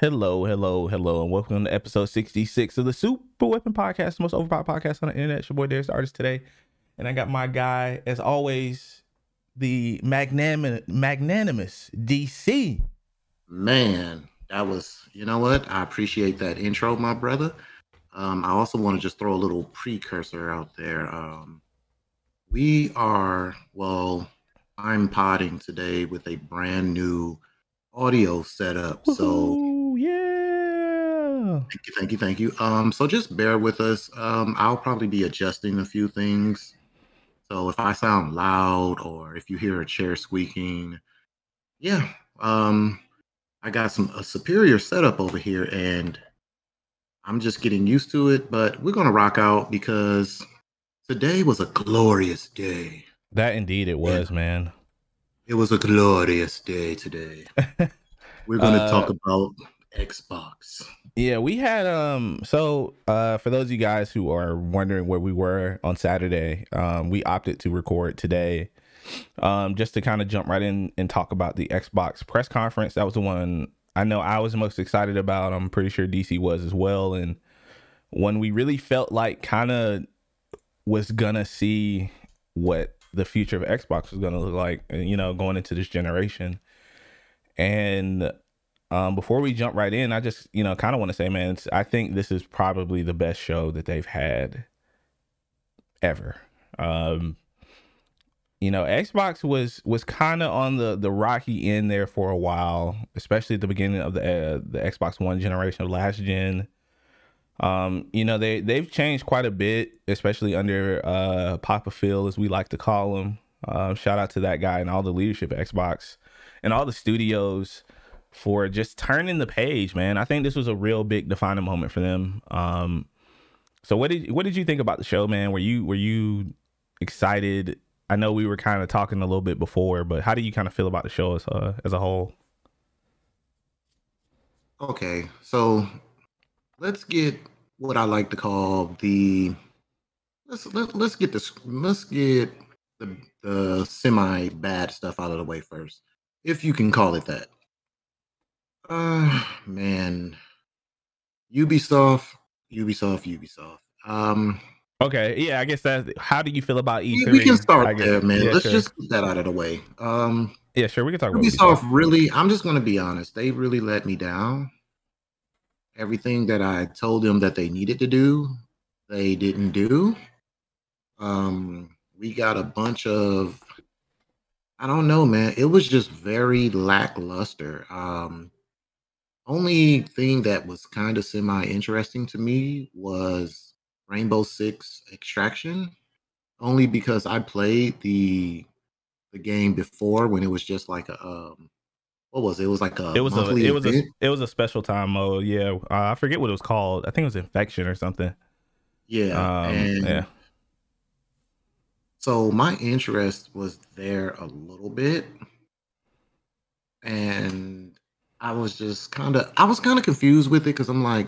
Hello, hello, hello, and welcome to episode 66 of the Super Weapon Podcast, the most overpowered podcast on the internet. It's your boy Darius the Artist today. And I got my guy, as always, the magnanim- magnanimous DC. Man, that was, you know what? I appreciate that intro, my brother. Um, I also want to just throw a little precursor out there. Um, we are, well, I'm potting today with a brand new audio setup. So Thank you, thank you, thank you. Um, so just bear with us. Um, I'll probably be adjusting a few things. So if I sound loud or if you hear a chair squeaking, yeah. Um, I got some a superior setup over here and I'm just getting used to it, but we're gonna rock out because today was a glorious day. That indeed it was, man. It was a glorious day today. We're gonna Uh, talk about Xbox. Yeah, we had um so uh for those of you guys who are wondering where we were on Saturday, um we opted to record today. Um just to kind of jump right in and talk about the Xbox press conference. That was the one I know I was most excited about. I'm pretty sure DC was as well and when we really felt like kind of was gonna see what the future of Xbox was gonna look like, you know, going into this generation. And um, before we jump right in, I just you know kind of want to say, man, I think this is probably the best show that they've had ever. Um, you know, Xbox was was kind of on the the rocky end there for a while, especially at the beginning of the uh, the Xbox One generation of last gen. Um, you know, they they've changed quite a bit, especially under uh Papa Phil, as we like to call him. Uh, shout out to that guy and all the leadership at Xbox and all the studios for just turning the page, man. I think this was a real big defining moment for them. Um, so what did what did you think about the show, man? Were you were you excited? I know we were kind of talking a little bit before, but how do you kind of feel about the show as a, as a whole? Okay, so let's get what I like to call the let's let, let's get this let's get the the semi bad stuff out of the way first, if you can call it that. Uh man, Ubisoft, Ubisoft, Ubisoft. Um, Okay, yeah, I guess that. How do you feel about E3? we, can start there, man. Yeah, let's sure. just get that out of the way. Um, yeah, sure. We can talk about Ubisoft really, I'm just going to be honest. They really let me down. Everything that I told them that they needed to do, they didn't do. Um, we got a bunch of, I don't know, man. It was just very lackluster. Um, only thing that was kind of semi interesting to me was Rainbow Six Extraction, only because I played the the game before when it was just like a um what was it? It was like a It was a it was a it was a special time mode. Yeah, uh, I forget what it was called. I think it was infection or something. yeah, Um, and yeah. so my interest was there a little bit, and I was just kind of I was kind of confused with it because I'm like,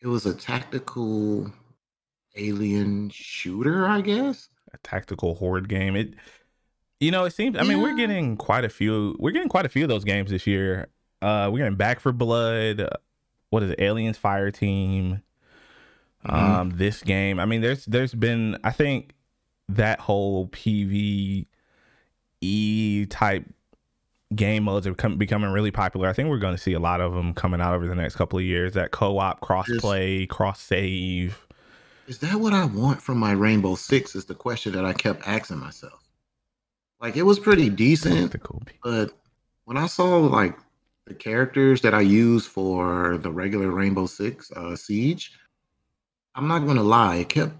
it was a tactical alien shooter, I guess. a tactical horde game. It, you know, it seems. I mean, we're getting quite a few. We're getting quite a few of those games this year. Uh, we're getting Back 4 Blood. uh, What is it? Aliens Fire Team. Mhm. Um, this game. I mean, there's there's been. I think that whole PVE type game modes are becoming really popular. I think we're going to see a lot of them coming out over the next couple of years. That co-op, cross-play, cross-save. Is that what I want from my Rainbow Six? Is the question that I kept asking myself. Like it was pretty decent, but when I saw like the characters that I use for the regular Rainbow Six uh, Siege, I'm not gonna lie, it kept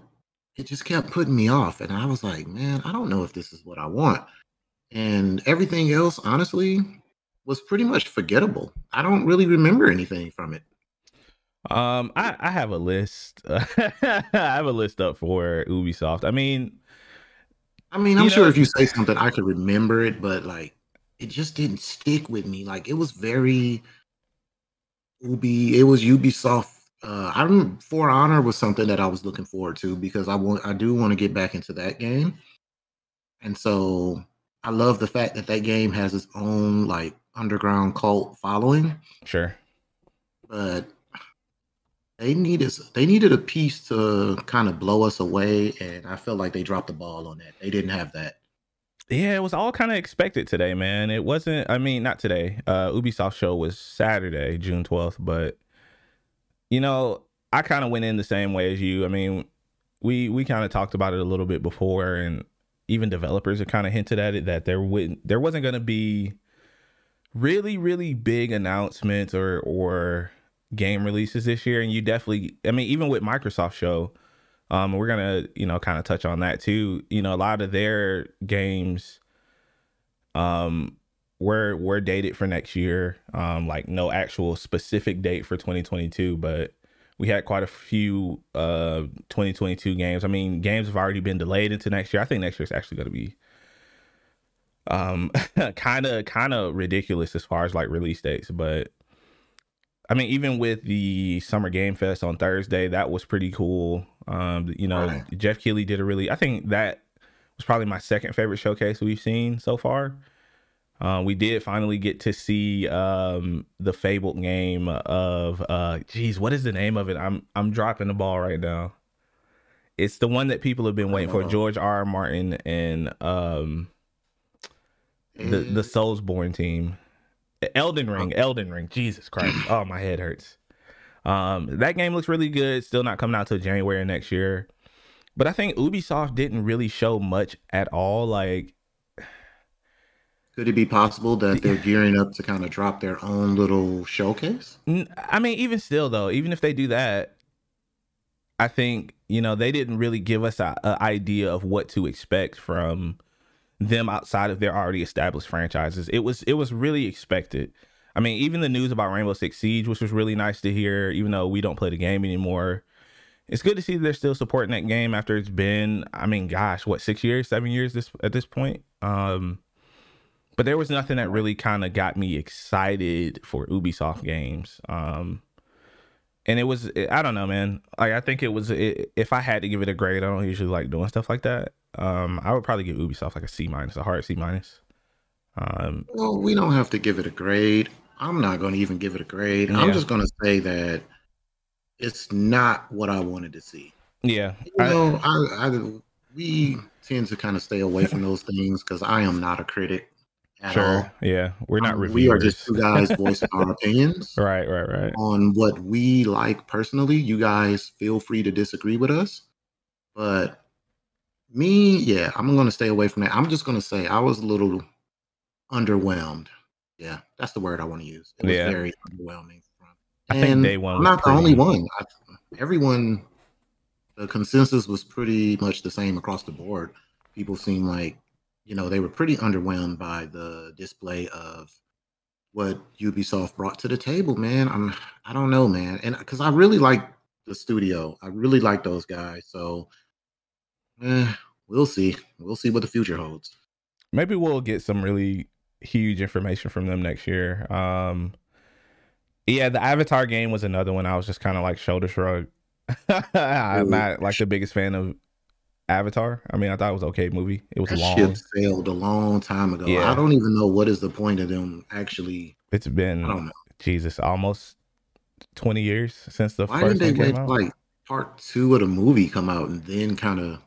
it just kept putting me off, and I was like, man, I don't know if this is what I want. And everything else, honestly, was pretty much forgettable. I don't really remember anything from it. Um, I, I have a list. I have a list up for Ubisoft. I mean, I mean, I'm sure know- if you say something, I could remember it, but like, it just didn't stick with me. Like, it was very Ubi. It was Ubisoft. Uh, I remember For Honor was something that I was looking forward to because I want, I do want to get back into that game, and so I love the fact that that game has its own like underground cult following. sure. but they needed they needed a piece to kind of blow us away, and I felt like they dropped the ball on that. They didn't have that. Yeah, it was all kind of expected today, man. It wasn't. I mean, not today. Uh, Ubisoft show was Saturday, June twelfth, but you know, I kind of went in the same way as you. I mean, we we kind of talked about it a little bit before, and even developers have kind of hinted at it that there wouldn't there wasn't going to be really really big announcements or or game releases this year, and you definitely, I mean, even with Microsoft show, um, we're gonna you know kind of touch on that too. You know, a lot of their games, um, were were dated for next year. Um, like no actual specific date for 2022, but we had quite a few uh 2022 games. I mean, games have already been delayed into next year. I think next year is actually going to be um kind of kind of ridiculous as far as like release dates, but I mean, even with the Summer Game Fest on Thursday, that was pretty cool. Um, you know, right. Geoff Keighley did a really. I think that was probably my second favorite showcase we've seen so far. Uh, we did finally get to see um, the fabled game of uh, geez, what is the name of it? I'm I'm dropping the ball right now. It's the one that people have been waiting for. George R. R. Martin and um, the the Soulsborne team. Elden Ring, Elden Ring. Jesus Christ. Oh, my head hurts. Um, that game looks really good. Still not coming out till January next year. But I think Ubisoft didn't really show much at all. Like, could it be possible that they're gearing up to kind of drop their own little showcase? I mean, even still, though, even if they do that, I think you know they didn't really give us an idea of what to expect from them outside of their already established franchises. It was it was really expected. I mean, even the news about Rainbow Six Siege, which was really nice to hear, even though we don't play the game anymore. It's good to see they're still supporting that game after it's been, I mean, gosh, what, six years, seven years this at this point? Um, but there was nothing that really kind of got me excited for Ubisoft games. Um, and it was, I don't know, man. Like, I think it was, it, if I had to give it a grade, I don't usually like doing stuff like that. Um, I would probably give Ubisoft like a C minus, a hard C minus. Um, well, we don't have to give it a grade. I'm not going to even give it a grade. Yeah. I'm just going to say that it's not what I wanted to see. Yeah, you know, I, I we tend to kind of stay away from those things because I am not a critic. Sure. All. Yeah, we're not. Um, we are just two guys voicing our opinions. Right, right, right. On what we like personally. You guys feel free to disagree with us, but me, yeah, I'm gonna stay away from that. I'm just gonna say I was a little underwhelmed. Yeah, that's the word I want to use. It was yeah. very underwhelming. I and think day one. I'm not the only one. I, everyone, the consensus was pretty much the same across the board. People seem like, you know, they were pretty underwhelmed by the display of what Ubisoft brought to the table. Man, I'm, I don't know, man, and because I really like the studio, I really like those guys. So Eh, we'll see. We'll see what the future holds. Maybe we'll get some really huge information from them next year. Um, yeah, the Avatar game was another one. I was just kind of like shoulder shrug. I'm not like the biggest fan of Avatar. I mean, I thought it was okay movie. It was that long. Ship sailed a long time ago. Yeah. I don't even know what is the point of them actually. It's been I don't know. Jesus, almost twenty years since the Why first didn't they let like part two of the movie come out and then kind of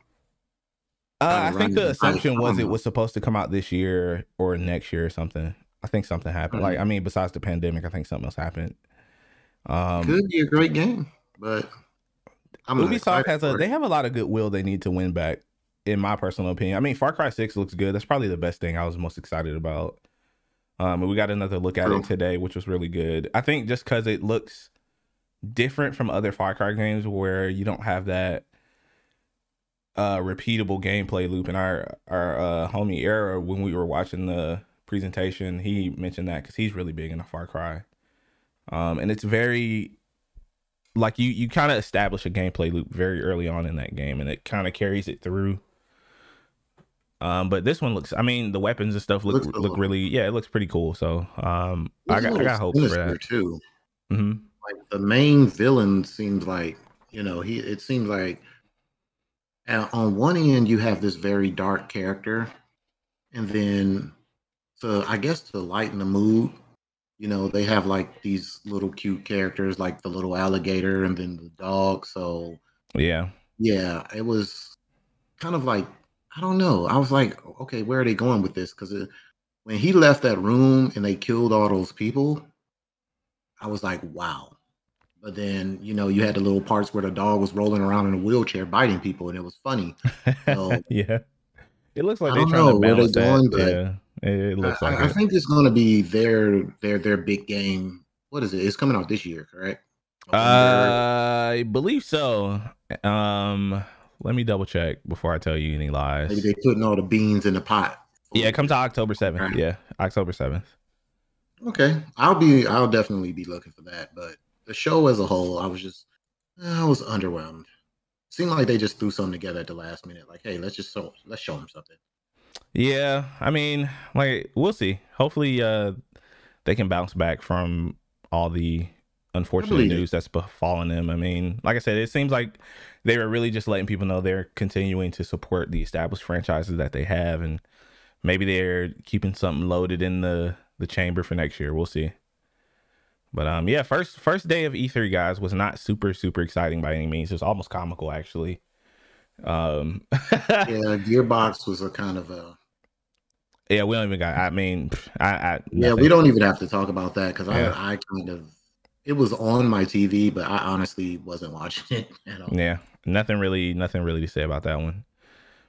uh, I think the assumption was it was supposed to come out this year or next year or something. I think something happened. Like, I mean, besides the pandemic, I think something else happened. Um, Could be a great game, but I'm Ubisoft has a they have a lot of goodwill they need to win back. In my personal opinion, I mean, Far Cry Six looks good. That's probably the best thing I was most excited about. Um, and we got another look at True. it today, which was really good. I think just because it looks different from other Far Cry games, where you don't have that uh repeatable gameplay loop and our our uh homie era when we were watching the presentation he mentioned that because he's really big in the far cry um and it's very like you you kind of establish a gameplay loop very early on in that game and it kind of carries it through. Um but this one looks i mean the weapons and stuff look look really yeah it looks pretty cool. So um i got, I got hope for that. too. Mm-hmm. like the main villain seems like you know he it seems like on one end, you have this very dark character, and then to I guess to lighten the mood, you know, they have like these little cute characters, like the little alligator and then the dog. So yeah, yeah, it was kind of like I don't know. I was like, okay, where are they going with this? Because uh, when he left that room and they killed all those people, I was like, wow. But then, you know, you had the little parts where the dog was rolling around in a wheelchair biting people, and it was funny. So, yeah, it looks like they're trying know to balance going, yeah. It looks I, like I, I think it's going to be their their their big game. What is it? It's coming out this year, correct? Uh, I believe so. Um, let me double check before I tell you any lies. Maybe they putting all the beans in the pot. Yeah, it comes out October seventh. Right. Yeah, October seventh. Okay, I'll be. I'll definitely be looking for that. But the show as a whole, I was just, I was underwhelmed. Seemed like they just threw something together at the last minute. Like, hey, let's just show, let's show them something. Yeah, I mean, like we'll see. Hopefully, uh, they can bounce back from all the unfortunate news that's befallen them. I mean, like I said, it seems like they were really just letting people know they're continuing to support the established franchises that they have, and maybe they're keeping something loaded in the the chamber for next year. We'll see. But um, yeah, first first day of E3, guys, was not super super exciting by any means. It was almost comical actually. Um, yeah, Gearbox was a kind of a. Yeah, we don't even got. I mean, I, I yeah, we don't even have to talk about that because yeah. I I kind of it was on my TV, but I honestly wasn't watching it at all. Yeah, nothing really, nothing really to say about that one.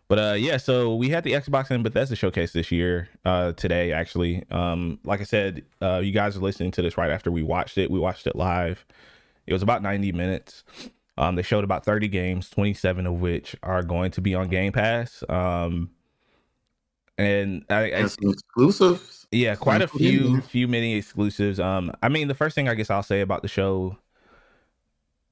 But uh, yeah, so we had the Xbox and Bethesda showcase this year, uh, today actually. Um, like I said, uh, you guys are listening to this right after we watched it. We watched it live. It was about 90 minutes. Um, they showed about 30 games, 27 of which are going to be on Game Pass. Um, and I, I exclusives. Yeah, quite a few, few many exclusives. Um, I mean, the first thing I guess I'll say about the show,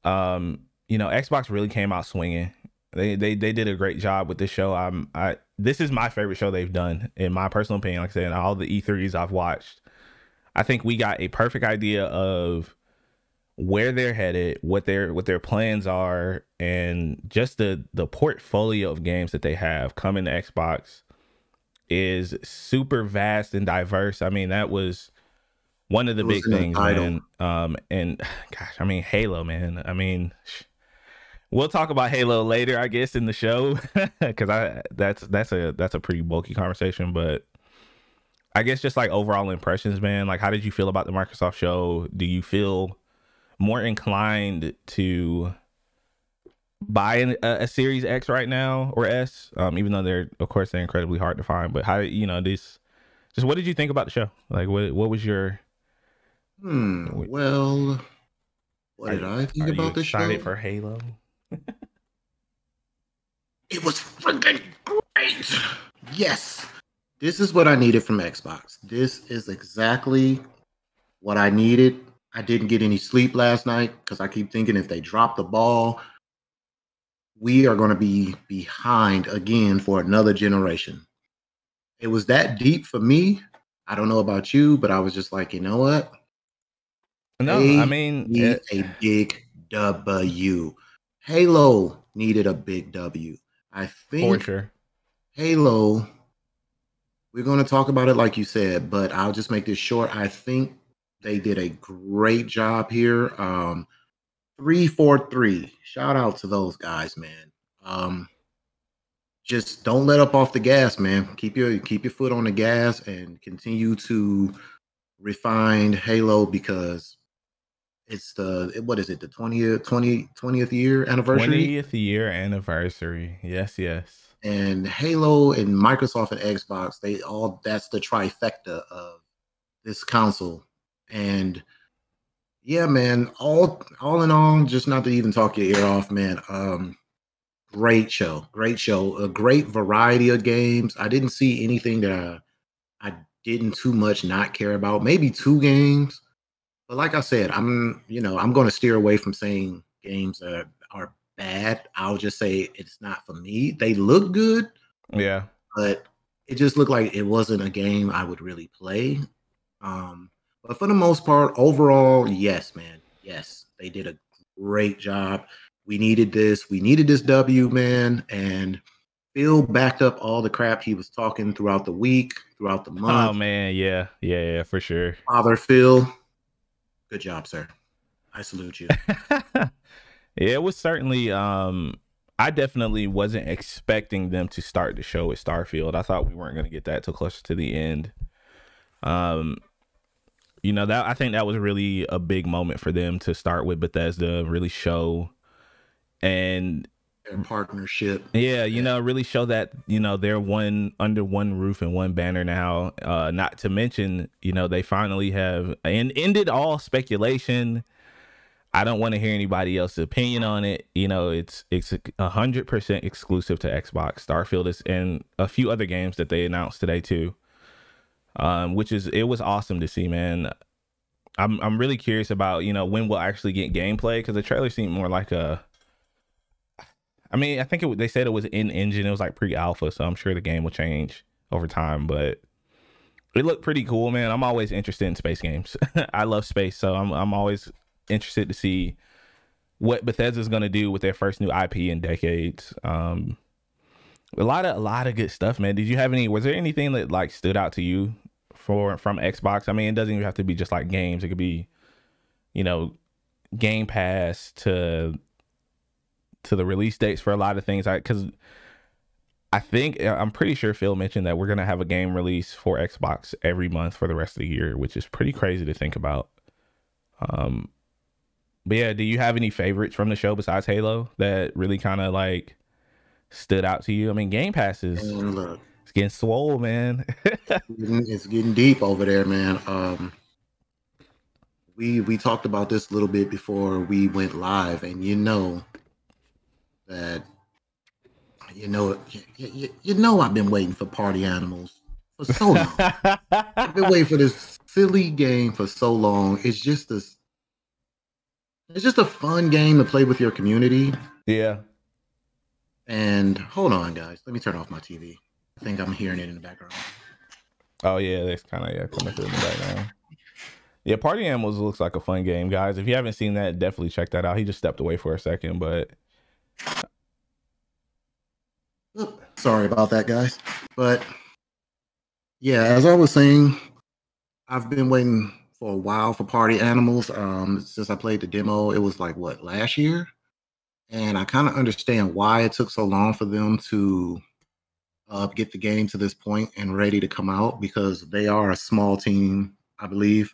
um, you know, Xbox really came out swinging. They they they did a great job with this show. I'm I this is my favorite show they've done in my personal opinion. Like I said, all the E3s I've watched, I think we got a perfect idea of where they're headed, what their what their plans are, and just the the portfolio of games that they have coming to Xbox is super vast and diverse. I mean, that was one of the big things, man. Um, and gosh, I mean, Halo, man. I mean, we'll talk about Halo later, I guess, in the show, because I that's that's a that's a pretty bulky conversation. But I guess just like overall impressions, man. Like, how did you feel about the Microsoft show? Do you feel more inclined to buy a, a, Series X right now or S, um, even though they're of course they're incredibly hard to find. But how you know this? Just what did you think about the show? Like, what what was your? Hmm. Well, what did I think about the show? Excited for Halo? it was freaking great. Yes, this is what I needed from Xbox. This is exactly what I needed. I didn't get any sleep last night because I keep thinking if they drop the ball, we are going to be behind again for another generation. It was that deep for me. I don't know about you, but I was just like, you know what? No, they I mean, it... a big W. Halo needed a big W. I think sure. Halo. We're going to talk about it like you said, but I'll just make this short. I think they did a great job here. Um, three four three. Shout out to those guys, man. Um, just don't let up off the gas, man. Keep your keep your foot on the gas and continue to refine Halo because it's the what is it the 20th 20 20th year anniversary 20th year anniversary yes yes and halo and microsoft and xbox they all that's the trifecta of this console and yeah, man. All all in all, just not to even talk your ear off, man. Um, great show, great show, a great variety of games. I didn't see anything that I, I didn't too much not care about. Maybe two games, but like I said, I'm you know I'm going to steer away from saying games that are bad. I'll just say it's not for me. They look good, yeah, but it just looked like it wasn't a game I would really play. Um, but for the most part, overall, yes, man. Yes, they did a great job. We needed this. We needed this W, man. And Phil backed up all the crap he was talking throughout the week, throughout the month. Oh man, yeah, yeah, yeah, for sure. Father Phil, good job, sir. I salute you. yeah, it was certainly um I definitely wasn't expecting them to start the show with Starfield. I thought we weren't going to get that till closer to the end. Um you know that I think that was really a big moment for them to start with Bethesda, really show and partnership. Yeah, you know, really show that you know they're one under one roof and one banner now. Uh, not to mention, you know, they finally have and ended all speculation. I don't want to hear anybody else's opinion on it. You know, it's it's a hundred percent exclusive to Xbox. Starfield is and a few other games that they announced today too. Um, which is it was awesome to see, man. I'm I'm really curious about you know when we'll actually get gameplay because the trailer seemed more like a I mean, I think it, they said it was in engine. It was like pre alpha, so I'm sure the game will change over time. But it looked pretty cool, man. I'm always interested in space games. I love space, so I'm I'm always interested to see what Bethesda's going to do with their first new IP in decades. Um, a lot of a lot of good stuff, man. Did you have any? Was there anything that like stood out to you for from Xbox? I mean, it doesn't even have to be just like games. It could be, you know, Game Pass to to the release dates for a lot of things. I because I think uh, I'm pretty sure Phil mentioned that we're gonna have a game release for Xbox every month for the rest of the year, which is pretty crazy to think about. Um, but yeah, do you have any favorites from the show besides Halo that really kind of like stood out to you? I mean, Game Pass is it's getting swole, man. it's getting deep over there, man. Um, we we talked about this a little bit before we went live, and you know that you know you, you know I've been waiting for party animals for so long. I've been waiting for this silly game for so long. It's just this it's just a fun game to play with your community. Yeah. And hold on, guys. Let me turn off my TV. I think I'm hearing it in the background. Oh yeah, that's kind of yeah coming through in the background. Yeah, Party Animals looks like a fun game, guys. If you haven't seen that, definitely check that out. He just stepped away for a second, but Sorry about that, guys. But yeah, as I was saying, I've been waiting for a while for Party Animals. Um, since I played the demo, it was like what last year, and I kind of understand why it took so long for them to uh, get the game to this point and ready to come out because they are a small team, I believe,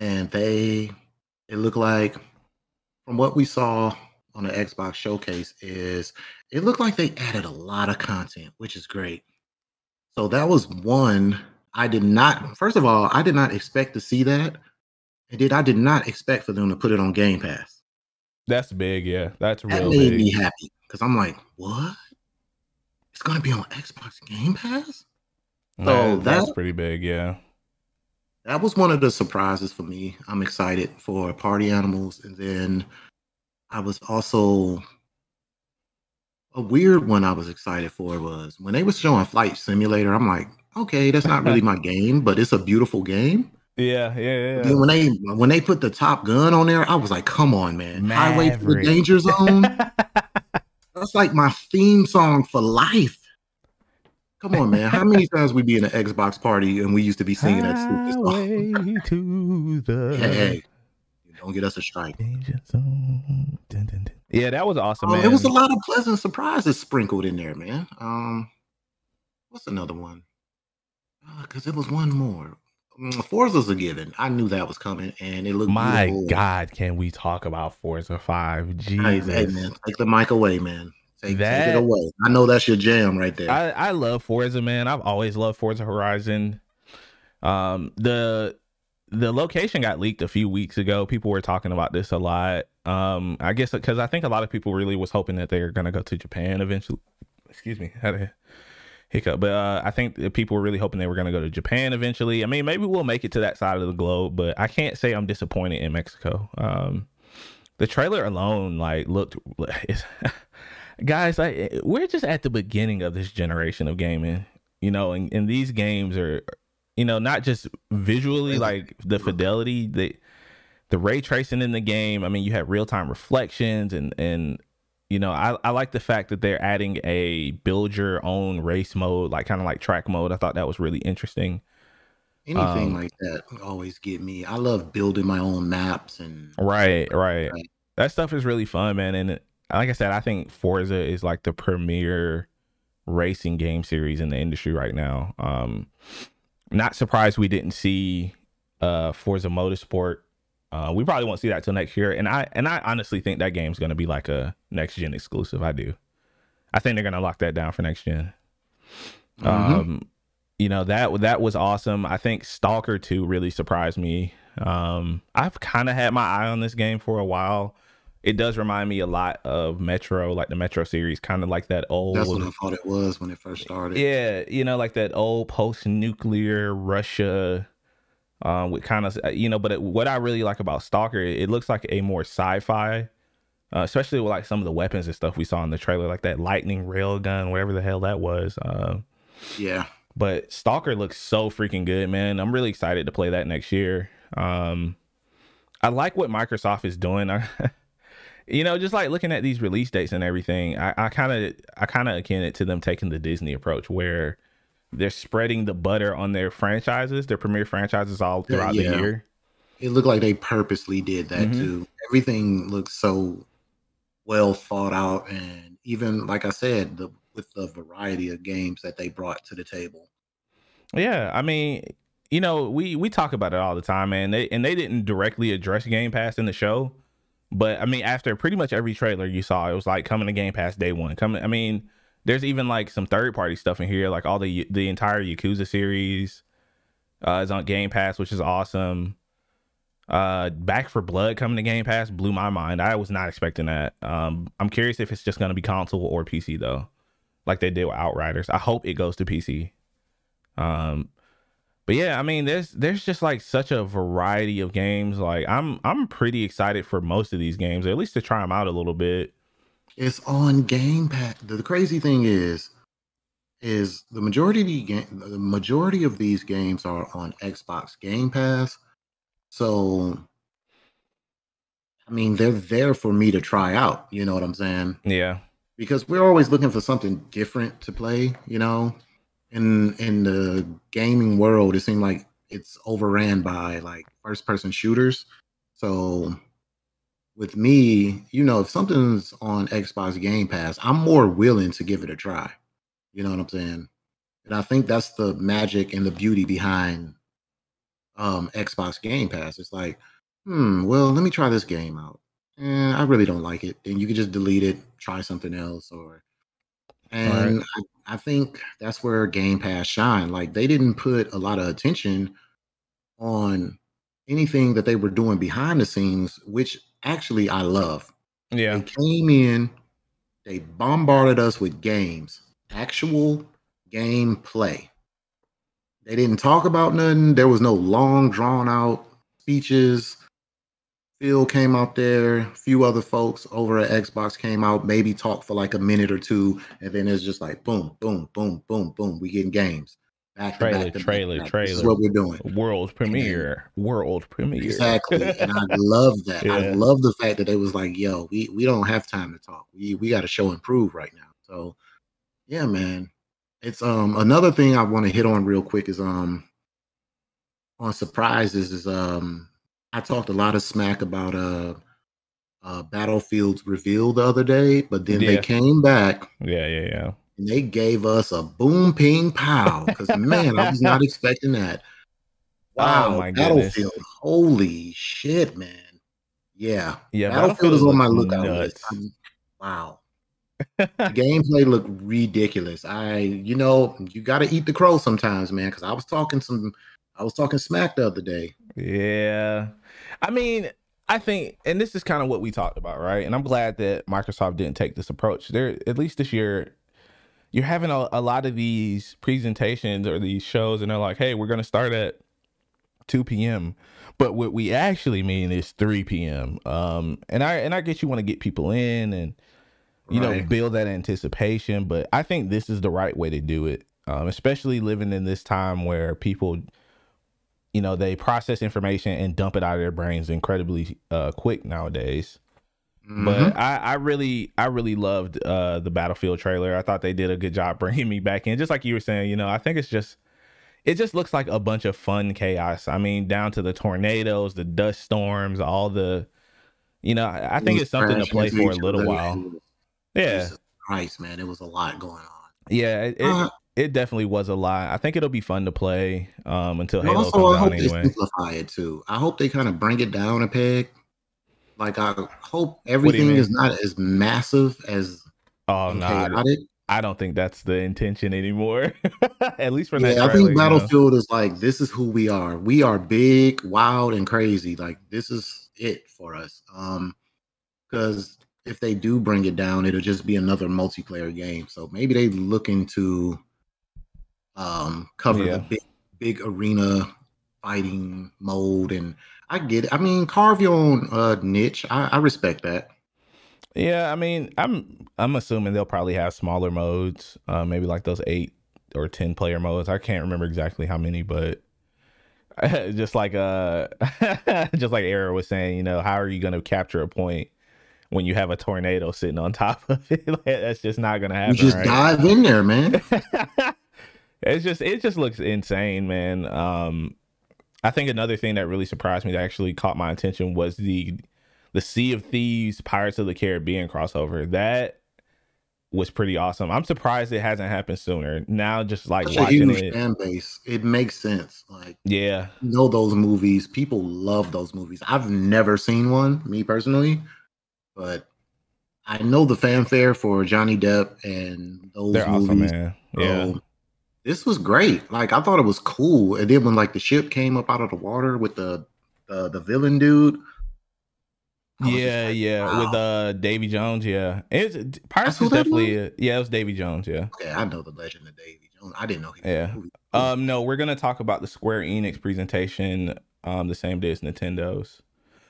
and they it looked like from what we saw on the Xbox showcase is it looked like they added a lot of content, which is great. So that was one I did not first of all, I did not expect to see that. And did I did not expect for them to put it on Game Pass. That's big, yeah. That's that real made big. me happy because I'm like, what? It's gonna be on Xbox Game Pass? so so that's that- pretty big, yeah. That was one of the surprises for me. I'm excited for Party Animals, and then I was also a weird one. I was excited for was when they were showing Flight Simulator. I'm like, okay, that's not really my game, but it's a beautiful game. Yeah, yeah, Then when they when they put the Top Gun on there, I was like, come on, man, Highway to the Danger Zone. That's like my theme song for life. Come on, man. How many times we be in an Xbox party and we used to be singing that stupid song? To the Hey, don't get us a strike. Yeah, that was awesome, Um, man. it was a lot of pleasant surprises sprinkled in there, man. Um, what's another one? Because it was one more. Mm, Forza's a given. I knew that was coming, and it looked My beautiful. God, can we talk about Forza Five? Jesus, hey, man, take the mic away, man. Take, take it away. I know that's your jam right there. I, I love Forza, man. I've always loved Forza Horizon. Um, the the location got leaked a few weeks ago. People were talking about this a lot. Um, I guess because I think a lot of people really was hoping that they were gonna go to Japan eventually. Excuse me, had a hiccup, but uh, I think people were really hoping they were gonna go to Japan eventually. I mean, maybe we'll make it to that side of the globe, but I can't say I'm disappointed in Mexico. Um, the trailer alone, like, looked. Guys, like, we're just at the beginning of this generation of gaming, you know, and, and these games are, you know, not just visually, like the fidelity, the the ray tracing in the game. I mean, you have real time reflections and and you know, I, I like the fact that they're adding a build your own race mode, like kind of like track mode. I thought that was really interesting. Anything um, like that always get me. I love building my own maps and right, right. right. That stuff is really fun, man. And like I said, I think Forza is like the premier racing game series in the industry right now. Um, not surprised we didn't see uh, Forza Motorsport. Uh, we probably won't see that till next year, and I and I honestly think that game's going to be like a next gen exclusive. I do. I think they're going to lock that down for next gen. Mm-hmm. Um, you know that that was awesome. I think Stalker 2 really surprised me. Um, I've kind of had my eye on this game for a while it does remind me a lot of Metro, like the Metro series, kind of like that old. That's what I thought it was when it first started. Yeah, you know, like that old post-nuclear Russia, um, with kind of you know. But it, what I really like about Stalker, it looks like a more sci-fi, uh, especially with like some of the weapons and stuff we saw in the trailer, like that lightning rail gun, whatever the hell that was. Uh, yeah. But Stalker looks so freaking good, man. I'm really excited to play that next year. Um, I like what Microsoft is doing. you know, just like looking at these release dates and everything, I kind of I kind of akin it to them taking the Disney approach where they're spreading the butter on their franchises, their premier franchises all throughout yeah. the year. It looked like they purposely did that mm-hmm. too. Everything looks so well thought out, and even like I said, the with the variety of games that they brought to the table. Yeah, I mean, you know, we we talk about it all the time, man. They and they didn't directly address Game Pass in the show, but I mean, after pretty much every trailer you saw, it was like coming to Game Pass day one. Coming, I mean, there's even like some third party stuff in here, like all the the entire Yakuza series uh, is on Game Pass, which is awesome. Uh, Back 4 Blood coming to Game Pass blew my mind. I was not expecting that. Um, I'm curious if it's just to be console or PC though, like they did with Outriders. I hope it goes to PC. Um, but yeah, I mean, there's there's just like such a variety of games. Like I'm I'm pretty excited for most of these games, at least to try them out a little bit. It's on Game Pass. The, crazy thing is, is the majority of the game, the majority of these games are on Xbox Game Pass. So, I mean, they're there for me to try out. You know what I'm saying? Yeah. Because we're always looking for something different to play. You know, in in the gaming world, it seemed like it's overran by like first person shooters. So with me, you know, if something's on Xbox Game Pass, I'm more willing to give it a try. You know what I'm saying? And I think that's the magic and the beauty behind um Xbox Game Pass. It's like, hmm, well, let me try this game out. And I really don't like it. Then you can just delete it, try something else, or and right. I, I, think that's where Game Pass shine. Like they didn't put a lot of attention on anything that they were doing behind the scenes, which actually I love. Yeah. They came in, they bombarded us with games, actual game play. They didn't talk about nothing. There was no long drawn out speeches. Phil came out there, a few other folks over at Xbox came out, maybe talked for like a minute or two, and then it's just like boom, boom, boom, boom, boom. We getting games. Back trailer, back trailer, back. trailer. This is what we're doing. World premiere. And, world premiere. Exactly. and I love that. Yeah. I love the fact that it was like, yo, we, we don't have time to talk. We we gotta show and prove right now. So yeah, man. It's um another thing I want to hit on real quick is um on surprises is um I talked a lot of smack about uh, uh Battlefield's reveal the other day, but then yeah. they came back. Yeah, yeah, yeah. And they gave us a boom ping pow. Because man, I was not expecting that. Oh wow, oh, Battlefield. Goodness. Holy shit, man. Yeah. Yeah. Battlefield, Battlefield is on my lookout list. wow. the gameplay looked ridiculous. I, you know, you got to eat the crow sometimes, man. Because I was talking some, I was talking smack the other day. Yeah. I mean, I think, and this is kind of what we talked about, right? And I'm glad that Microsoft didn't take this approach. There, at least this year, you're having a, a lot of these presentations or these shows, and they're like, "Hey, we're going to start at 2 p.m." But what we actually mean is 3 p.m. Um, and I and I guess you want to get people in and you right. know build that anticipation. But I think this is the right way to do it, um, especially living in this time where people you know they process information and dump it out of their brains incredibly uh, quick nowadays Mhm. But I, I really, I really loved uh, the Battlefield trailer. I thought they did a good job bringing me back in. Just like you were saying, you know, I think it's just, it just looks like a bunch of fun chaos. I mean, down to the tornadoes, the dust storms, all the, you know, I I think it's something to play for a little while. Yeah, Jesus Christ, man, it was a lot going on. yeah, it, it, Uh, it definitely was a lot. I think it'll be fun to play um, until Halo also, comes I hope out they anyway. simplify it too. I hope they kind of bring it down a peg. Like I hope everything is not as massive as Oh no, I, chaotic. I don't think that's the intention anymore. At least for that Yeah, I think you know? Battlefield is like this is who we are. We are big, wild, and crazy. Like this is it for us. Um, because if they do bring it down, it'll just be another multiplayer game. So maybe they looking to um cover Yeah. the big big arena fighting mode and I get it. I mean, carve your own uh niche. I, I respect that. Yeah, I mean, I'm I'm assuming they'll probably have smaller modes, uh, maybe like those eight or ten player modes. I can't remember exactly how many, but just like uh, just like Era was saying, you know, how are you going to capture a point when you have a tornado sitting on top of it? Like, that's just not going to You happen. just right? dive in there, man. it's just it just looks insane, man. Um, I think another thing that really surprised me that actually caught my attention was the the Sea of Thieves Pirates of the Caribbean crossover. That was pretty awesome. I'm surprised it hasn't happened sooner. Now, just like Such a watching huge it, fan base. It makes sense. Like yeah, you know those movies. People love those movies. I've never seen one, me personally, but I know the fanfare for Johnny Depp and those they're movies. awesome, man. Yeah, So, this was great. Like I thought it was cool. And then when like the ship came up out of the water with the the, the villain dude. Was yeah, like, yeah. wow. With uh Davy Jones, yeah. It's Pirates is definitely uh, yeah. It was Davy Jones, yeah. Okay, I know the legend of Davy Jones. I didn't know he was Yeah. Um, no, we're gonna talk about the Square Enix presentation um the same day as Nintendo's.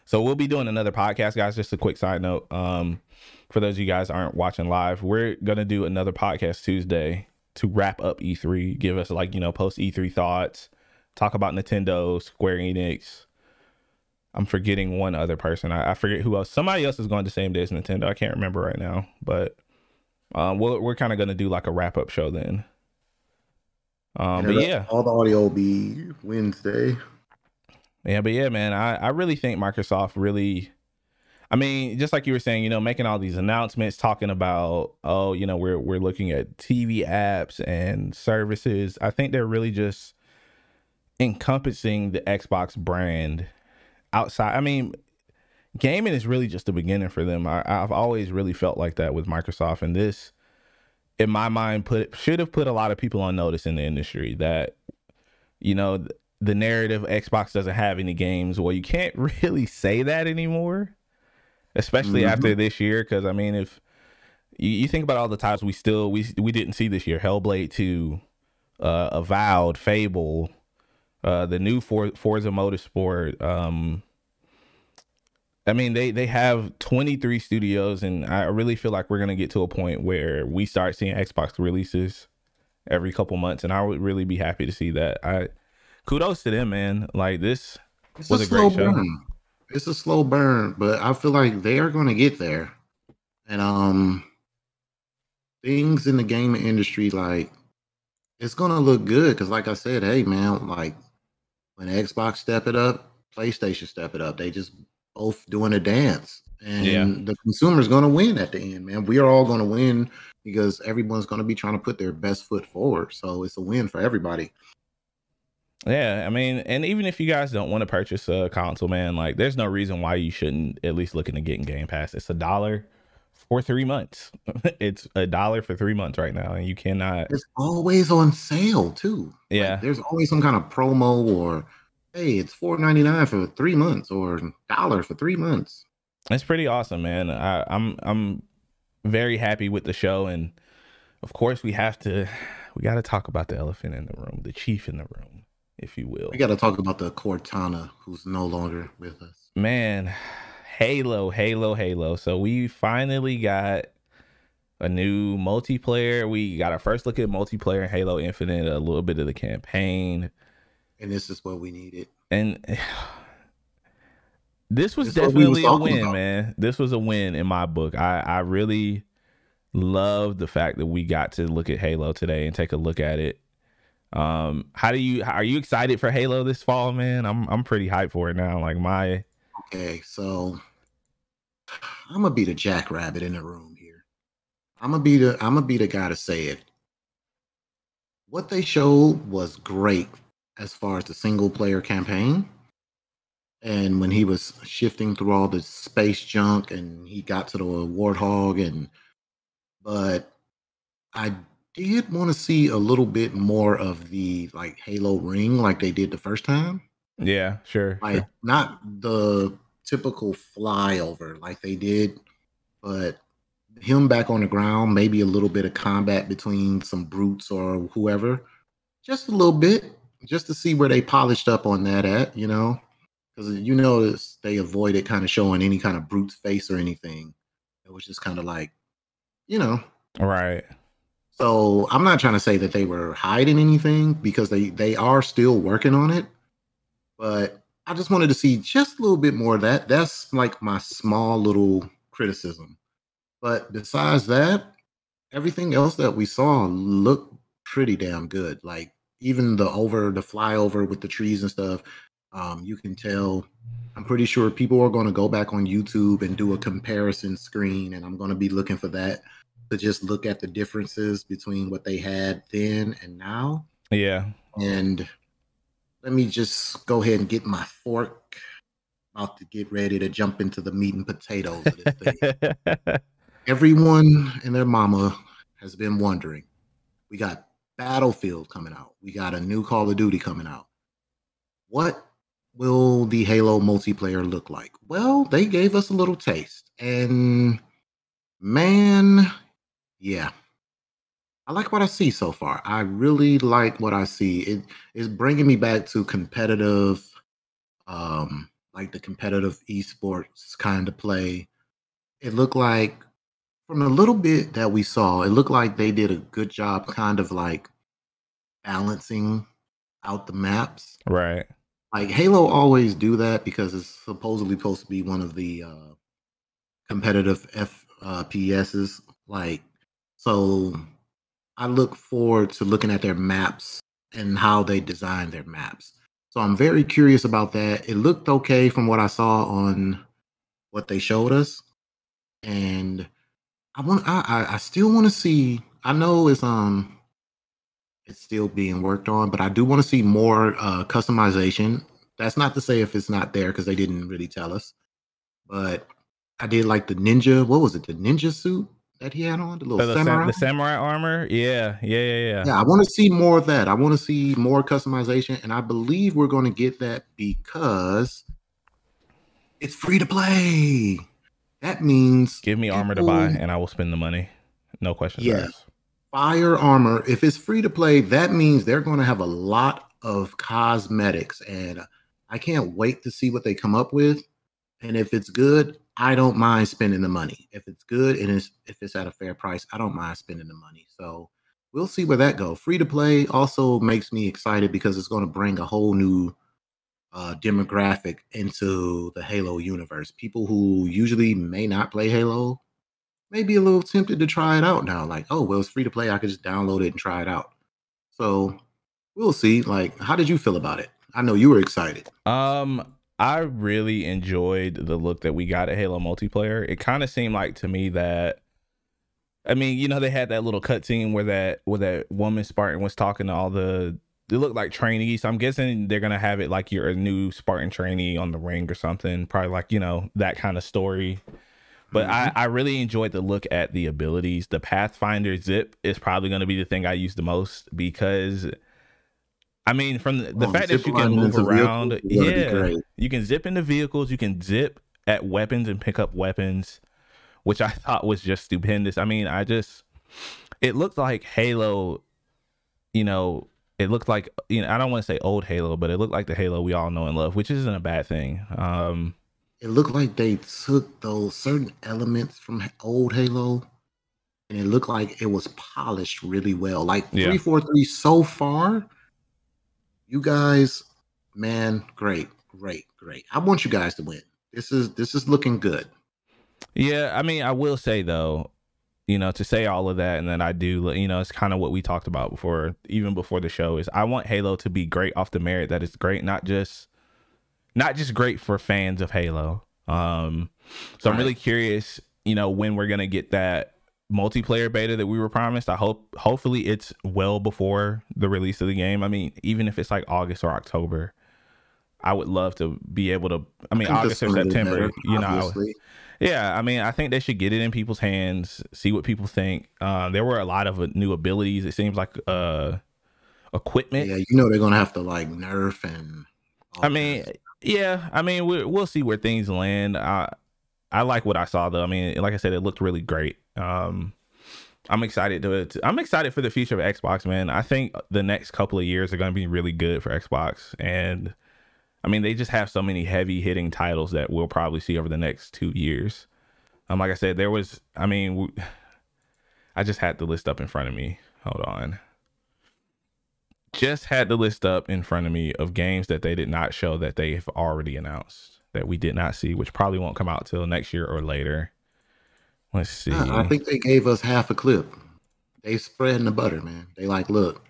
So we'll be doing another podcast, guys. Just a quick side note. Um, for those of you guys aren't watching live, we're gonna do another podcast Tuesday to wrap up E3, give us like you know post E3 thoughts, talk about Nintendo, Square Enix. I'm forgetting one other person. I, I forget who else. Somebody else is going the same day as Nintendo. I can't remember right now, but um, we're we're kind of gonna do like a wrap up show then. Um, but yeah, all the audio will be Wednesday. Yeah, but yeah, man, I, I really think Microsoft really I mean, just like you were saying, you know, making all these announcements, talking about, oh, you know, we're we're looking at TV apps and services. I think they're really just encompassing the Xbox brand outside. I mean, gaming is really just the beginning for them. I, I've always really felt like that with Microsoft, and this, in my mind, put should have put a lot of people on notice in the industry that, you know, th- the narrative Xbox doesn't have any games. Well, you can't really say that anymore, especially Mhm. after this year. Because I mean, if you, you think about all the titles we still we we didn't see this year, Hellblade Two, uh, Avowed, Fable, uh, the new For- Forza Motorsport. Um, I mean, they they have 23 studios, and I really feel like we're gonna get to a point where we start seeing Xbox releases every couple months, and I would really be happy to see that. I kudos to them, man. Like this It's was a a great show. burn. It's a slow burn, but I feel like they are going to get there. And um, things in the gaming industry, like it's going to look good because, like I said, hey man, like when Xbox step it up, PlayStation step it up. They just both doing a dance, and Yeah. the consumer's going to win at the end, man. We are all going to win because everyone's going to be trying to put their best foot forward. So it's a win for everybody. Yeah, I mean, and even if you guys don't want to purchase a console, man, like there's no reason why you shouldn't at least look into getting Game Pass. It's a dollar for three months. it's a dollar for three months right now, and you cannot. It's always on sale too. Like, Yeah, there's always some kind of promo or hey, it's four ninety nine for three months or dollar for three months. it's pretty awesome, man. I, I'm I'm very happy with the show, and of course we have to we got to talk about the elephant in the room, the chief in the room, if you will. We got to talk about the Cortana who's no longer with us. Man, Halo, Halo, Halo. So we finally got a new multiplayer. We got our first look at multiplayer in Halo Infinite, a little bit of the campaign. And this is what we needed. And this was this definitely a win, about. man. This was a win in my book. I I really love the fact that we got to look at Halo today and take a look at it. Um, how do you are you excited for Halo this fall, man? I'm I'm pretty hyped for it now. Like my okay, so I'm gonna be the jackrabbit in the room here. I'm gonna be the I'm gonna be the guy to say it. What they showed was great as far as the single player campaign. And when he was shifting through all the space junk and he got to the warthog and but I did want to see a little bit more of the like Halo ring like they did the first time. Yeah, sure. Like sure. not the typical flyover like they did, but him back on the ground, maybe a little bit of combat between some brutes or whoever. Just a little bit, just to see where they polished up on that at, you know. Because you notice they avoided kind of showing any kind of brute's face or anything. It was just kind of like, you know. Right. So I'm not trying to say that they were hiding anything because they they are still working on it. But I just wanted to see just a little bit more of that. That's like my small little criticism. But besides that, everything else that we saw looked pretty damn good. Like even the over the flyover with the trees and stuff. Um, you can tell. I'm pretty sure people are going to go back on YouTube and do a comparison screen, and I'm going to be looking for that to just look at the differences between what they had then and now. Yeah. And let me just go ahead and get my fork. About to get ready to jump into the meat and potatoes of this thing. Everyone and their mama has been wondering. We got Battlefield coming out. We got a new Call of Duty coming out. What will the Halo multiplayer look like? Well, they gave us a little taste. And man, yeah. I like what I see so far. I really like what I see. It is bringing me back to competitive, um, like the competitive esports kind of play. It looked like, from a little bit that we saw, it looked like they did a good job, kind of like balancing out the maps. Right. Like Halo always do that because it's supposedly supposed to be one of the uh, competitive FPSs. Uh, like so I look forward to looking at their maps and how they design their maps. So I'm very curious about that. It looked okay from what I saw on what they showed us. And I want I I still want to see I know it's um it's still being worked on, but I do want to see more uh customization. That's not to say if it's not there because they didn't really tell us. But I did like the ninja, what was it, the ninja suit? That he had on, the little the, samurai, the samurai armor. Yeah, yeah, yeah, yeah. Yeah, I want to see more of that. I want to see more customization, and I believe we're going to get that because it's free to play. That means give me people, armor to buy, and I will spend the money. No questions yeah, asked. Fire armor. If it's free to play, that means they're going to have a lot of cosmetics, and I can't wait to see what they come up with. And if it's good, I don't mind spending the money. If it's good and it's if it's at a fair price, I don't mind spending the money. So we'll see where that goes. Free to play also makes me excited because it's going to bring a whole new uh, demographic into the Halo universe. People who usually may not play Halo may be a little tempted to try it out now. Like, oh, well, it's free to play. I could just download it and try it out. So we'll see. Like, how did you feel about it? I know you were excited. Um, I really enjoyed the look that we got at Halo multiplayer. It kind of seemed like to me that I mean, you know, they had that little cutscene where that where that woman Spartan was talking to all the they look like trainees. So I'm guessing they're gonna have it like you're a new Spartan trainee on the ring or something. Probably like, you know, that kind of story. But mm-hmm. I, I really enjoyed the look at the abilities. The Pathfinder zip is probably gonna be the thing I use the most because I mean, from the, the fact that you can move around, yeah, you can zip into vehicles, you can zip at weapons and pick up weapons, which I thought was just stupendous. I mean, I just it looked like Halo, you know, it looked like you know, I don't want to say old Halo, but it looked like the Halo we all know and love, which isn't a bad thing. Um it looked like they took those certain elements from old Halo and it looked like it was polished really well. Like yeah. 343 so far you guys, man, great, great, great. I want you guys to win. this is this is looking good. Yeah, I mean, I will say though, you know, to say all of that, and then I do, you know, it's kind of what we talked about before, even before the show. Is I want Halo to be great off the merit that it's great, not just, not just great for fans of Halo. Um, so right. I'm really curious, you know, when we're gonna get that multiplayer beta that we were promised. I hope, hopefully, it's well before the release of the game. I mean, even if it's like August or October, I would love to be able to. I mean, I August or September, better, you know. Yeah, I mean, I think they should get it in people's hands, see what people think. Uh, there were a lot of uh, new abilities. It seems like uh, equipment. Yeah, you know they're gonna have to like nerf and. I mean, yeah, I mean we, we'll see where things land. I I like what I saw though. I mean, like I said, it looked really great. Um, I'm excited to, to, I'm excited for the future of Xbox, man. I think the next couple of years are going to be really good for Xbox, and I mean, they just have so many heavy hitting titles that we'll probably see over the next two years. Um, like I said, there was, I mean, we, I just had the list up in front of me. Hold on. Just had the list up in front of me of games that they did not show that they've already announced that we did not see, which probably won't come out till next year or later. Let's see. I think they gave us half a clip. They spreading the butter, man. They like, look,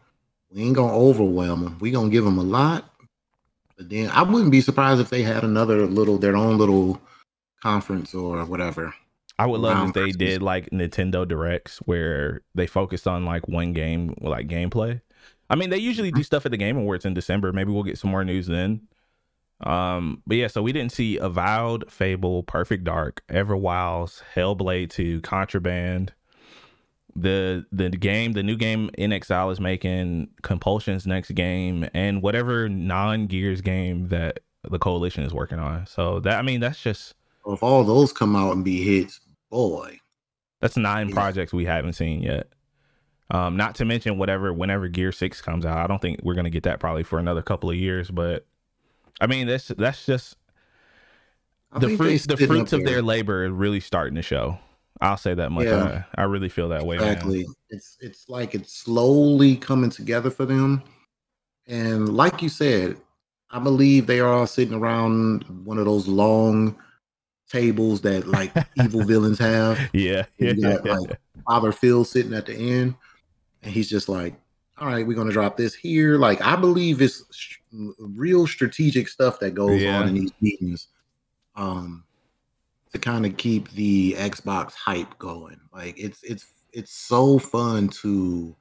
we ain't gonna overwhelm them. We gonna give them a lot, but then I wouldn't be surprised if they had another little their own little conference or whatever. I would love if they did like Nintendo Directs where they focused on like one game, like gameplay. I mean, they usually do mm-hmm. stuff at the Game Awards in December. Maybe we'll get some more news then. Um, but yeah, so we didn't see Avowed, Fable, Perfect Dark, Everwilds, Hellblade 2, Contraband, the the game, the new game inXile is making Compulsion's next game, and whatever non Gears game that the coalition is working on. So that I mean, that's just if all those come out and be hits, boy, that's nine yeah. projects we haven't seen yet. Um, not to mention whatever whenever Gear Six comes out, I don't think we're gonna get that probably for another couple of years. But I mean, that's that's just the fruits the fruits of their labor are really starting to show. I'll say that much. Yeah. I, I really feel that way. Exactly. It's it's like it's slowly coming together for them. And like you said, I believe they are all sitting around one of those long tables that like evil villains have. Yeah. You got like Father Phil sitting at the end, and he's just like, "All right, we're gonna drop this here." Like I believe it's real strategic stuff that goes yeah. on in these meetings. Um, to kind of keep the Xbox hype going. Like it's it's it's so fun to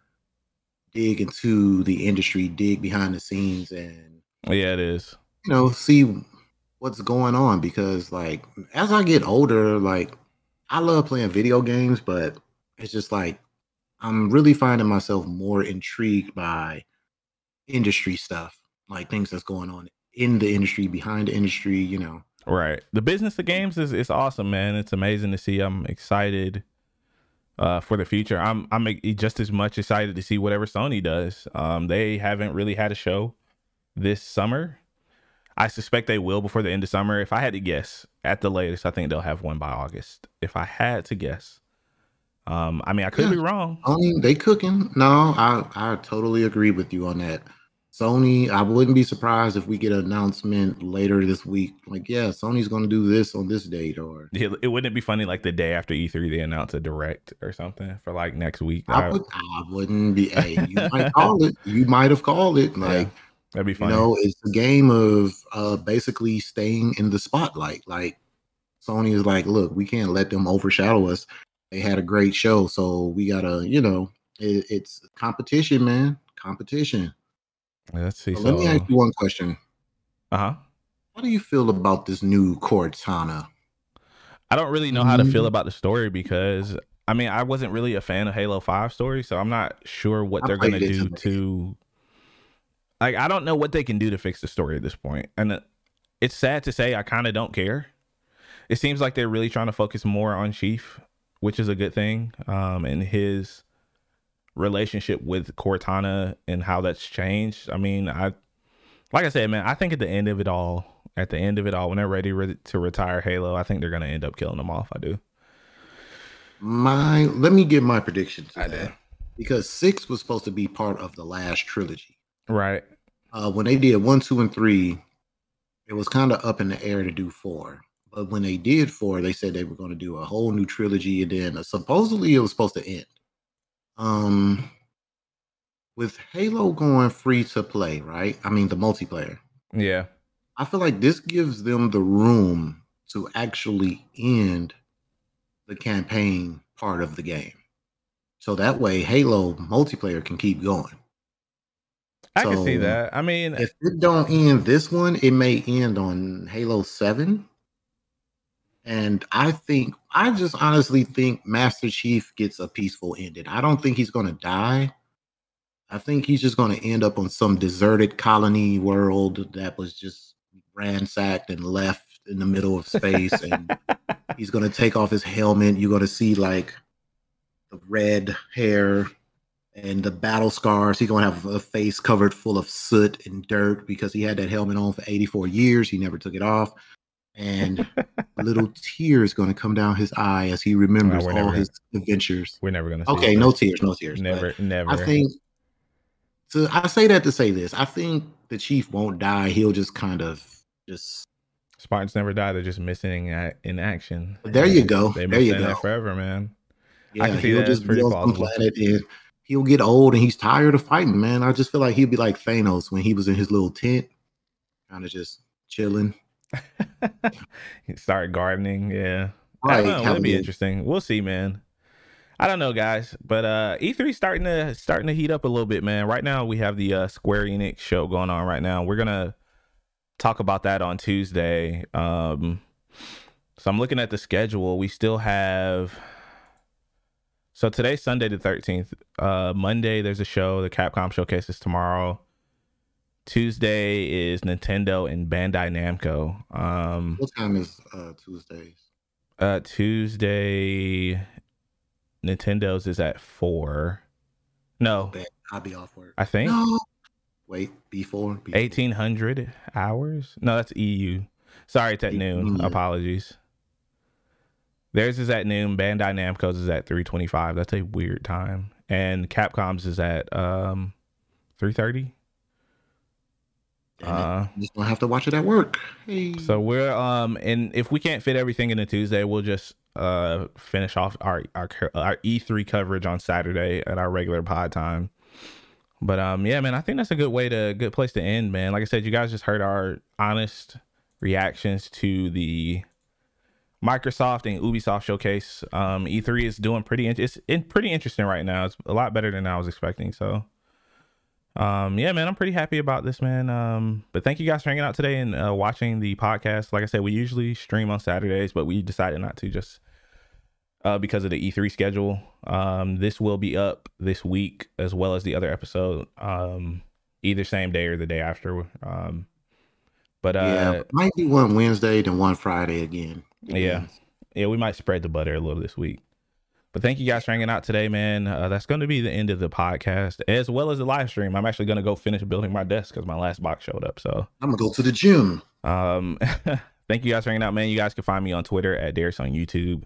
dig into the industry, dig behind the scenes, and yeah, it is. You know, see what's going on because like as I get older, like I love playing video games, but it's just like I'm really finding myself more intrigued by industry stuff, like things that's going on in the industry, behind the industry, you know. Right. The business of games is it's awesome, man. It's amazing to see. I'm excited uh, for the future. I'm I'm just as much excited to see whatever Sony does. Um, they haven't really had a show this summer. I suspect they will before the end of summer. If I had to guess, at the latest, I think they'll have one by August. If I had to guess. Um, I mean, I could yeah. be wrong. I mean, they cooking. No, I I totally agree with you on that. Sony, I wouldn't be surprised if we get an announcement later this week. Like, yeah, Sony's going to do this on this date, or it, wouldn't be funny like the day after E3 they announce a direct or something for like next week. I, would, wouldn't be. hey, you might call it. You might have called it. Like, yeah, that'd be funny. You know, it's a game of uh basically staying in the spotlight. Like, Sony is like, look, we can't let them overshadow us. They had a great show, so we gotta, you know, it, it's competition, man. Competition. Let's see. Well, so, let me ask you one question. Uh huh. How do you feel about this new Cortana? I don't really know how to feel mm-hmm. about the story because I mean I wasn't really a fan of Halo Five story, so I'm not sure what I they're gonna do to. Like I don't know what they can do to fix the story at this point, and it's sad to say I kind of don't care. It seems like they're really trying to focus more on Chief, which is a good thing, um, and his relationship with Cortana and how that's changed. I mean, I like I said, man, I think at the end of it all, at the end of it all, when they're ready re- to retire Halo, I think they're gonna end up killing them off. I do. My let me give my predictions. I did because six was supposed to be part of the last trilogy. Right. Uh, when they did one, two, and three, it was kind of up in the air to do four. But when they did four, they said they were going to do a whole new trilogy, and then uh, supposedly it was supposed to end. Um, with Halo going free to play, right? I mean, the multiplayer. Yeah. I feel like this gives them the room to actually end the campaign part of the game. So that way Halo multiplayer can keep going. I so can see that. I mean, if it don't end this one, it may end on Halo 7. And I think I just honestly think Master Chief gets a peaceful ending. I don't think he's going to die. I think he's just going to end up on some deserted colony world that was just ransacked and left in the middle of space and he's going to take off his helmet. You're going to see like the red hair and the battle scars. He's going to have a face covered full of soot and dirt because he had that helmet on for 84 years. He never took it off. And little tears going to come down his eye as he remembers oh, no, all his gonna, adventures. We're never going to. Okay, no tears, no tears. Never, never. I think. So I say that to say this. I think the chief won't die. He'll just kind of just Spartans never die. They're just missing in action. There you go. They there you go. Forever, man. Yeah, I can see he'll just be on planet and he'll get old and he's tired of fighting, man. I just feel like he'll be like Thanos when he was in his little tent, kind of just chilling. Start gardening, yeah. Right, that'd be interesting. We'll see, man. I don't know, guys, but uh E3 starting to starting to heat up a little bit, man. Right now we have the uh, Square Enix show going on right now. We're gonna talk about that on Tuesday. Um, so I'm looking at the schedule. We still have. So today's Sunday the 13th. Uh, Monday there's a show. The Capcom showcase is tomorrow. Tuesday is Nintendo and Bandai Namco. Um, what time is uh, Tuesdays? Uh, Tuesday, Nintendo's is at four. No, I'll be off work. I think. No, Wait, before, eighteen hundred hours. No, that's EU. Sorry, it's at noon. Apologies. Theirs is at noon. Bandai Namco's is at three twenty five. That's a weird time. And Capcom's is at um three thirty. Uh, just gonna have to watch it at work. Hey. So we're um, and if we can't fit everything in a Tuesday, we'll just uh finish off our our our E3 coverage on Saturday at our regular pod time. But um, yeah, man, I think that's a good way to good place to end, man. Like I said, you guys just heard our honest reactions to the Microsoft and Ubisoft showcase. Um, E3 is doing pretty. it's in, pretty interesting right now. It's a lot better than I was expecting. So, um, yeah, man, I'm pretty happy about this, man. Um, but thank you guys for hanging out today and uh, watching the podcast. Like I said, we usually stream on Saturdays, but we decided not to just uh, because of the E3 schedule. Um, this will be up this week as well as the other episode, um, either same day or the day after. Um, but uh, yeah, might be one Wednesday then one Friday again. Yeah, yeah, we might spread the butter a little this week. But thank you guys for hanging out today, man. Uh, that's going to be the end of the podcast as well as the live stream. I'm actually going to go finish building my desk because my last box showed up. So I'm gonna go to the gym. Um, thank you guys for hanging out, man. You guys can find me on Twitter at Darius on YouTube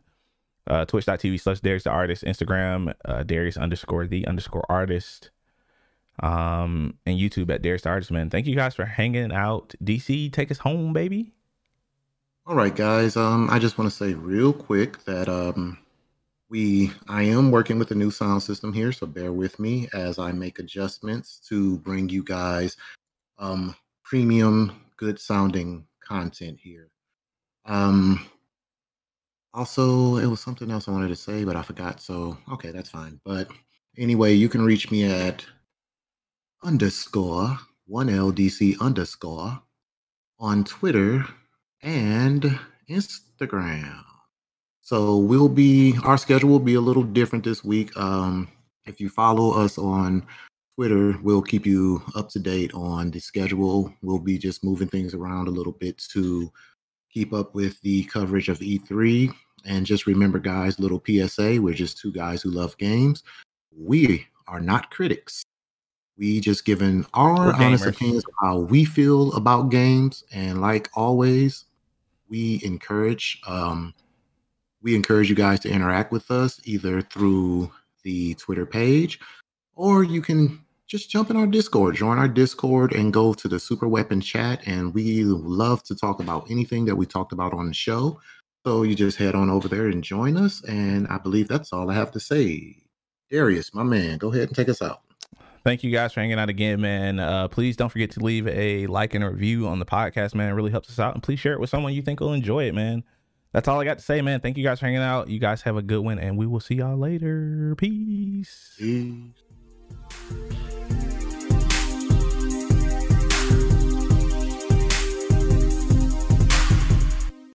uh, twitch.tv slash Darius the artist, Instagram, uh, Darius underscore the underscore artist, um, and YouTube at Darius the artist, man. Thank you guys for hanging out. DC, take us home, baby. All right, guys. Um, I just want to say real quick that um, we I am working with a new sound system here, so bear with me as I make adjustments to bring you guys um premium, good sounding content here. Um, also, it was something else I wanted to say, but I forgot. So, okay, that's fine. But anyway, you can reach me at underscore 1LDC underscore on Twitter and Instagram. So we'll be our schedule will be a little different this week. Um, if you follow us on Twitter, we'll keep you up to date on the schedule. We'll be just moving things around a little bit to keep up with the coverage of E3 and just remember, guys, little PSA we're just two guys who love games. We are not critics. We just given our honest opinions of how we feel about games. And like always, we encourage um, we encourage you guys to interact with us either through the Twitter page or you can just jump in our Discord, join our Discord, and go to the Super Weapon chat. And we love to talk about anything that we talked about on the show. So you just head on over there and join us. And I believe that's all I have to say. Darius, my man, go ahead and take us out. Thank you guys for hanging out again, man. Uh, please don't forget to leave a like and a review on the podcast, man. It really helps us out. And please share it with someone you think will enjoy it, man that's all I got to say, man. Thank you guys for hanging out. You guys have a good one, and we will see y'all later. Peace. Peace.